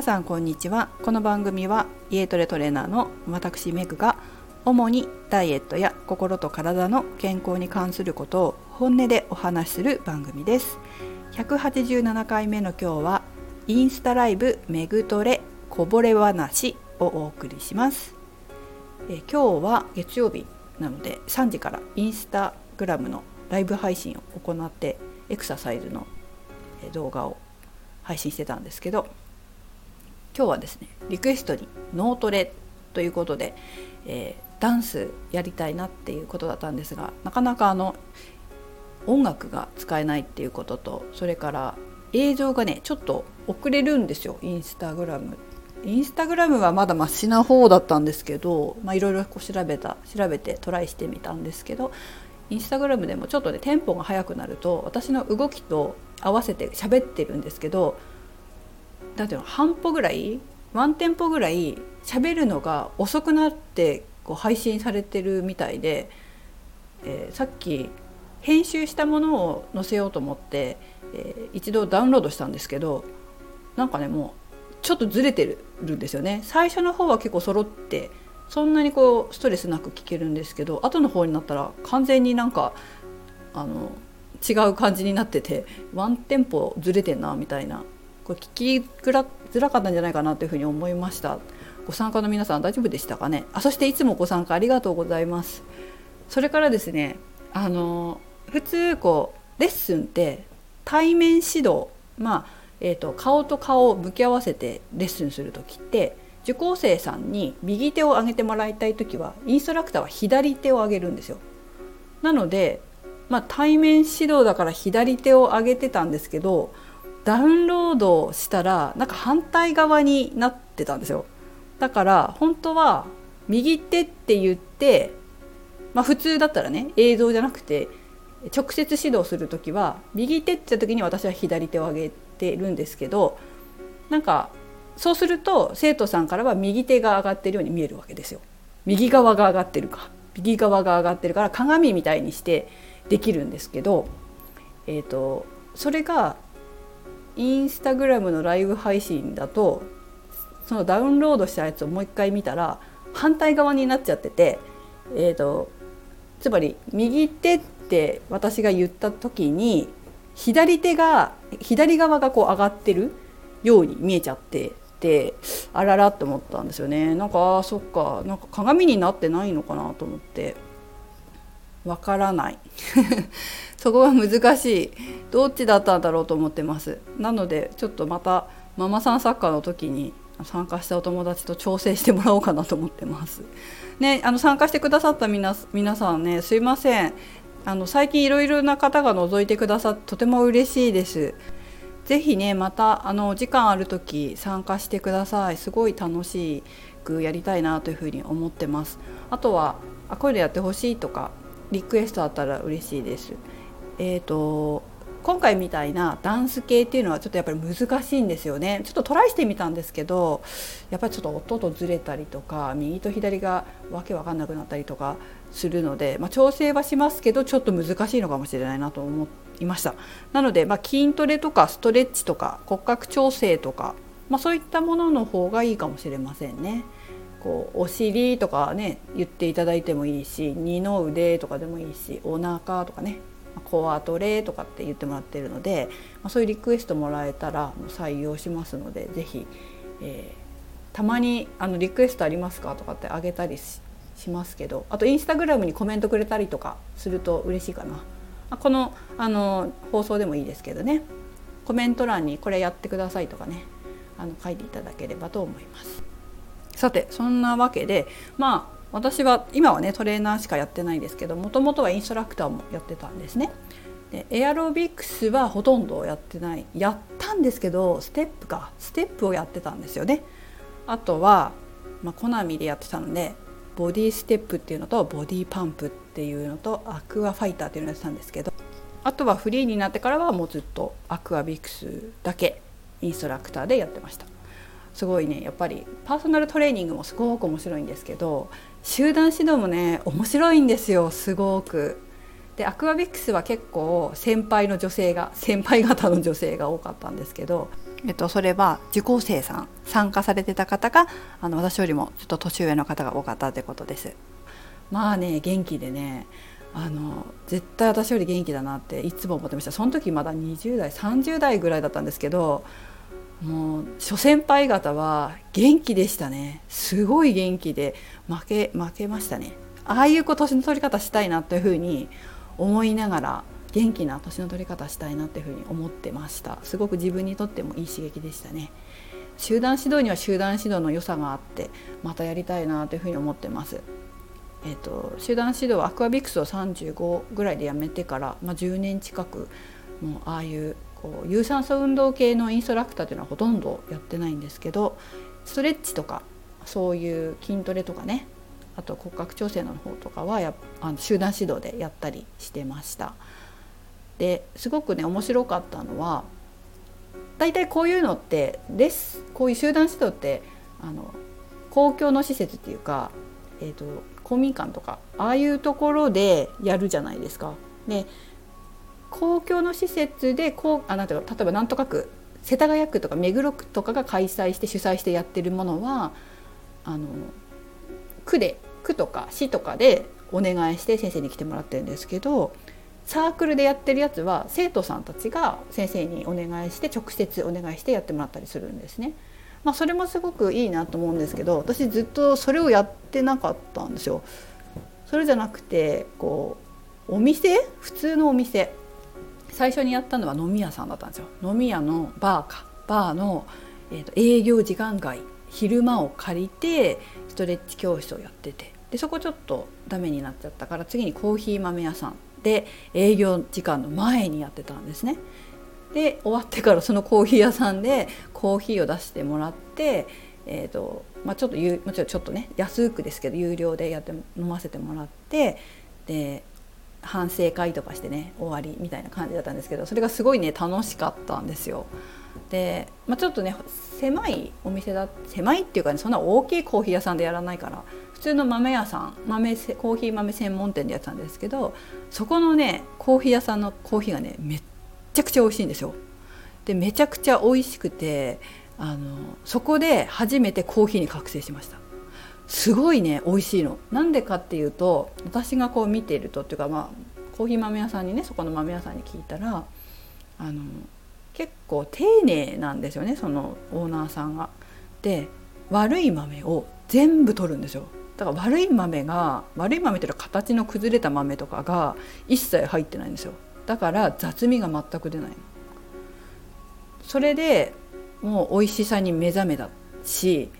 皆さんこんにちは。この番組はイエトレトレーナーの私メグが主にダイエットや心と体の健康に関することを本音でお話しする番組です。187回目の今日はインスタライブメグトレこぼれ話をお送りします。え今日は月曜日なので3時からインスタグラムのライブ配信を行ってエクササイズの動画を配信してたんですけど今日はですねリクエストに脳トレということで、えー、ダンスやりたいなっていうことだったんですがなかなかあの音楽が使えないっていうこととそれから映像がねちょっと遅れるんですよインスタグラム。インスタグラムはまだマシな方だったんですけどいろいろ調べた調べてトライしてみたんですけどインスタグラムでもちょっとねテンポが速くなると私の動きと合わせて喋ってるんですけどだって半歩ぐらいワンテンポぐらい喋るのが遅くなってこう配信されてるみたいで、えー、さっき編集したものを載せようと思って、えー、一度ダウンロードしたんですけどなんかねもうちょっとずれてるんですよね。最初の方は結構揃ってそんなにこうストレスなく聞けるんですけど後の方になったら完全になんかあの違う感じになっててワンテンポずれてんなみたいなこれ聞きづらかったんじゃないかなというふに思いました。ご参加の皆さん大丈夫でしたかね？あそしていつもご参加ありがとうございます。それからですねあの普通こうレッスンって対面指導まあえーと、顔と顔を向き合わせてレッスンする時って受講生さんに右手を上げてもらいたい時はインストラクターは左手を上げるんですよ。なので、まあ、対面指導だから左手を上げてたんですけどダウンロードしたらなんか反対側になってたんですよ。だから本当は右手って言って、まあ、普通だったらね映像じゃなくて直接指導する時は右手って言った時に私は左手を上げてるんですけどなんかそうすると生徒さんからは右手が上がってるように見えるわけですよ。右側が上がってるか右側が上がってるから鏡みたいにしてできるんですけど、えーと、それがインスタグラムのライブ配信だとそのダウンロードしたやつをもう一回見たら反対側になっちゃってて、えーとつまり右手って私が言った時に左手が左側がこう上がってるように見えちゃっててあららって思ったんですよね。なんかあそっかなんか鏡になってないのかなと思って。わからない。そこが難しい。どっちだったんだろうと思ってます。なのでちょっとまたママさんサッカーの時に参加したお友達と調整してもらおうかなと思ってます。ね、あの参加してくださった皆皆さんねすいません。あの最近いろいろな方が覗いてくださってとても嬉しいです。ぜひねまたあの時間ある時参加してください。すごい楽しくやりたいなというふうに思ってます。あとはあこれでやってほしいとかリクエストあったら嬉しいです。えっ、ー、と今回みたいなダンス系っていうのはちょっとやっぱり難しいんですよね。ちょっとトライしてみたんですけどやっぱりちょっと音とずれたりとか右と左がわけわかんなくなったりとかするので、まあ、調整はしますけどちょっと難しいのかもしれないなと思いました。なので、まあ、筋トレとかストレッチとか骨格調整とか、まあ、そういったものの方がいいかもしれませんね。こうお尻とかね言っていただいてもいいし二の腕とかでもいいしお腹とかねコアトレとかって言ってもらってるので、まあ、そういうリクエストもらえたら採用しますので是非、えー、たまにあのリクエストありますかとかってあげたりしますけどあとインスタグラムにコメントくれたりとかすると嬉しいかな。このあの放送でもいいですけどねコメント欄にこれやってくださいとかねあの書いていただければと思います。さてそんなわけでまあ私は今はねトレーナーしかやってないんですけどもともとはインストラクターもやってたんですね。でエアロビクスはほとんどやってないやったんですけどステップかステップをやってたんですよね。あとは、まあ、コナミでやってたのでボディステップっていうのとボディパンプっていうのとアクアファイターっていうのをやってたんですけどあとはフリーになってからはもうずっとアクアビクスだけインストラクターでやってました。すごいねやっぱりパーソナルトレーニングもすごく面白いんですけど集団指導もね面白いんですよすごく。でアクアビクスは結構先輩の女性が先輩方の女性が多かったんですけどえっと、それは受講生さん参加されてた方があの私よりもちょっと年上の方が多かったということです。まあね元気でねあの絶対私より元気だなっていつも思ってましたその時まだ20代30代ぐらいだったんですけどもう諸先輩方は元気でしたね。すごい元気で負け負けましたね。ああいうこう年の取り方したいなというふうに思いながら元気な年の取り方したいなっていうふうに思ってました。すごく自分にとってもいい刺激でしたね。集団指導には集団指導の良さがあってまたやりたいなというふうに思ってます。えーと、集団指導はアクアビクスを35ぐらいでやめてから、まあ、10年近くもうああいうこう有酸素運動系のインストラクターというのはほとんどやってないんですけどストレッチとかそういう筋トレとかねあと骨格調整の方とかはやあの集団指導でやったりしてました。ですごくね面白かったのは大体こういうのってですこういう集団指導ってあの公共の施設っていうか、えーと、公民館とかああいうところでやるじゃないですか。で公共の施設でこうあなんていうか例えばなんとか区世田谷区とか目黒区とかが開催して主催してやってるものはあの区で区とか市とかでお願いして先生に来てもらってるんですけどサークルでやってるやつは生徒さんたちが先生にお願いして直接お願いしてやってもらったりするんですね。まあ、それもすごくいいなと思うんですけど私ずっとそれをやってなかったんですよ。それじゃなくてこうお店？普通のお店最初にやったのは飲み屋さんだったんですよ。飲み屋のバーかバーの、えーと営業時間外昼間を借りてストレッチ教室をやっててでそこちょっとダメになっちゃったから次にコーヒー豆屋さんで営業時間の前にやってたんですね。で終わってからそのコーヒー屋さんでコーヒーを出してもらって、えーとまあ、ちょっともちろんちょっとね安くですけど有料でやって飲ませてもらってで反省会とかしてね終わりみたいな感じだったんですけどそれがすごいね楽しかったんですよ。で、まあ、ちょっとね狭いお店だ狭いっていうかねそんな大きいコーヒー屋さんでやらないから普通の豆屋さん豆コーヒー豆専門店でやってたんですけどそこのねコーヒー屋さんのコーヒーがねめっちゃくちゃ美味しいんですよ。でめちゃくちゃ美味しくてあのそこで初めてコーヒーに覚醒しました。すごいね美味しいの。なんでかっていうと私がこう見ているとっていうかまあコーヒー豆屋さんにねそこの豆屋さんに聞いたらあの結構丁寧なんですよねそのオーナーさんが。で悪い豆を全部取るんですよ。だから悪い豆が悪い豆っていうのは形の崩れた豆とかが一切入ってないんですよだから雑味が全く出ないそれでもう美味しさに目覚めたし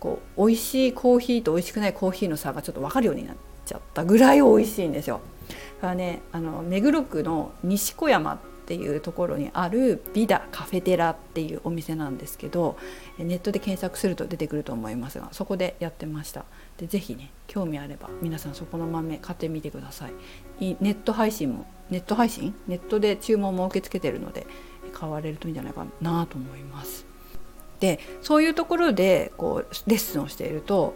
こう美味しいコーヒーと美味しくないコーヒーの差がちょっと分かるようになっちゃったぐらい美味しいんですよ。だからねあの目黒区の西小山っていうところにあるビダカフェテラっていうお店なんですけどネットで検索すると出てくると思いますがそこでやってました。でぜひね興味あれば皆さんそこの豆買ってみてください。ネット配信もネット配信？ネットで注文も受け付けてるので買われるといいんじゃないかなと思います。でそういうところでこうレッスンをしていると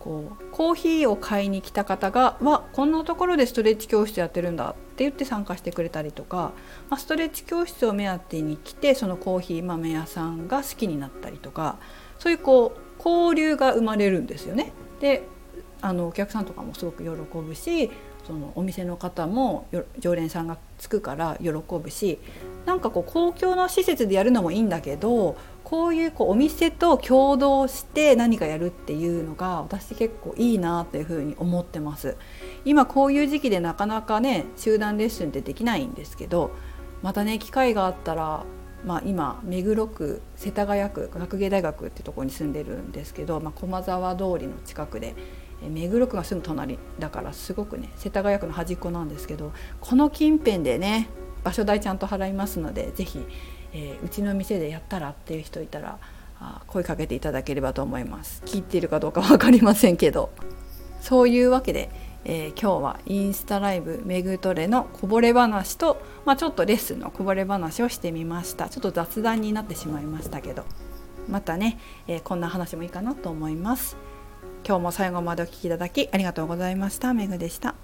こうコーヒーを買いに来た方が「わこんなところでストレッチ教室やってるんだ」って言って参加してくれたりとか、まあ、ストレッチ教室を目当てに来てそのコーヒー豆屋さんが好きになったりとかそういうこう交流が生まれるんですよね。であのお客さんとかもすごく喜ぶしそのお店の方も常連さんがつくから喜ぶしなんかこう公共の施設でやるのもいいんだけどこういうこうお店と共同して何かやるっていうのが私結構いいなっていうふうに思ってます。今こういう時期でなかなかね集団レッスンってできないんですけどまたね機会があったらまあ、今目黒区世田谷区学芸大学ってとこに住んでるんですけど、まあ、駒沢通りの近くで目黒区がすぐ隣だからすごくね世田谷区の端っこなんですけどこの近辺でね場所代ちゃんと払いますので是非えー、うちの店でやったらっていう人いたらあ声かけていただければと思います。聞いているかどうか分かりませんけど。そういうわけで、えー、今日はインスタライブメグトレのこぼれ話と、まあ、ちょっとレッスンのこぼれ話をしてみました。ちょっと雑談になってしまいましたけど。またね、えー、こんな話もいいかなと思います。今日も最後までお聴きいただきありがとうございました。メグでした。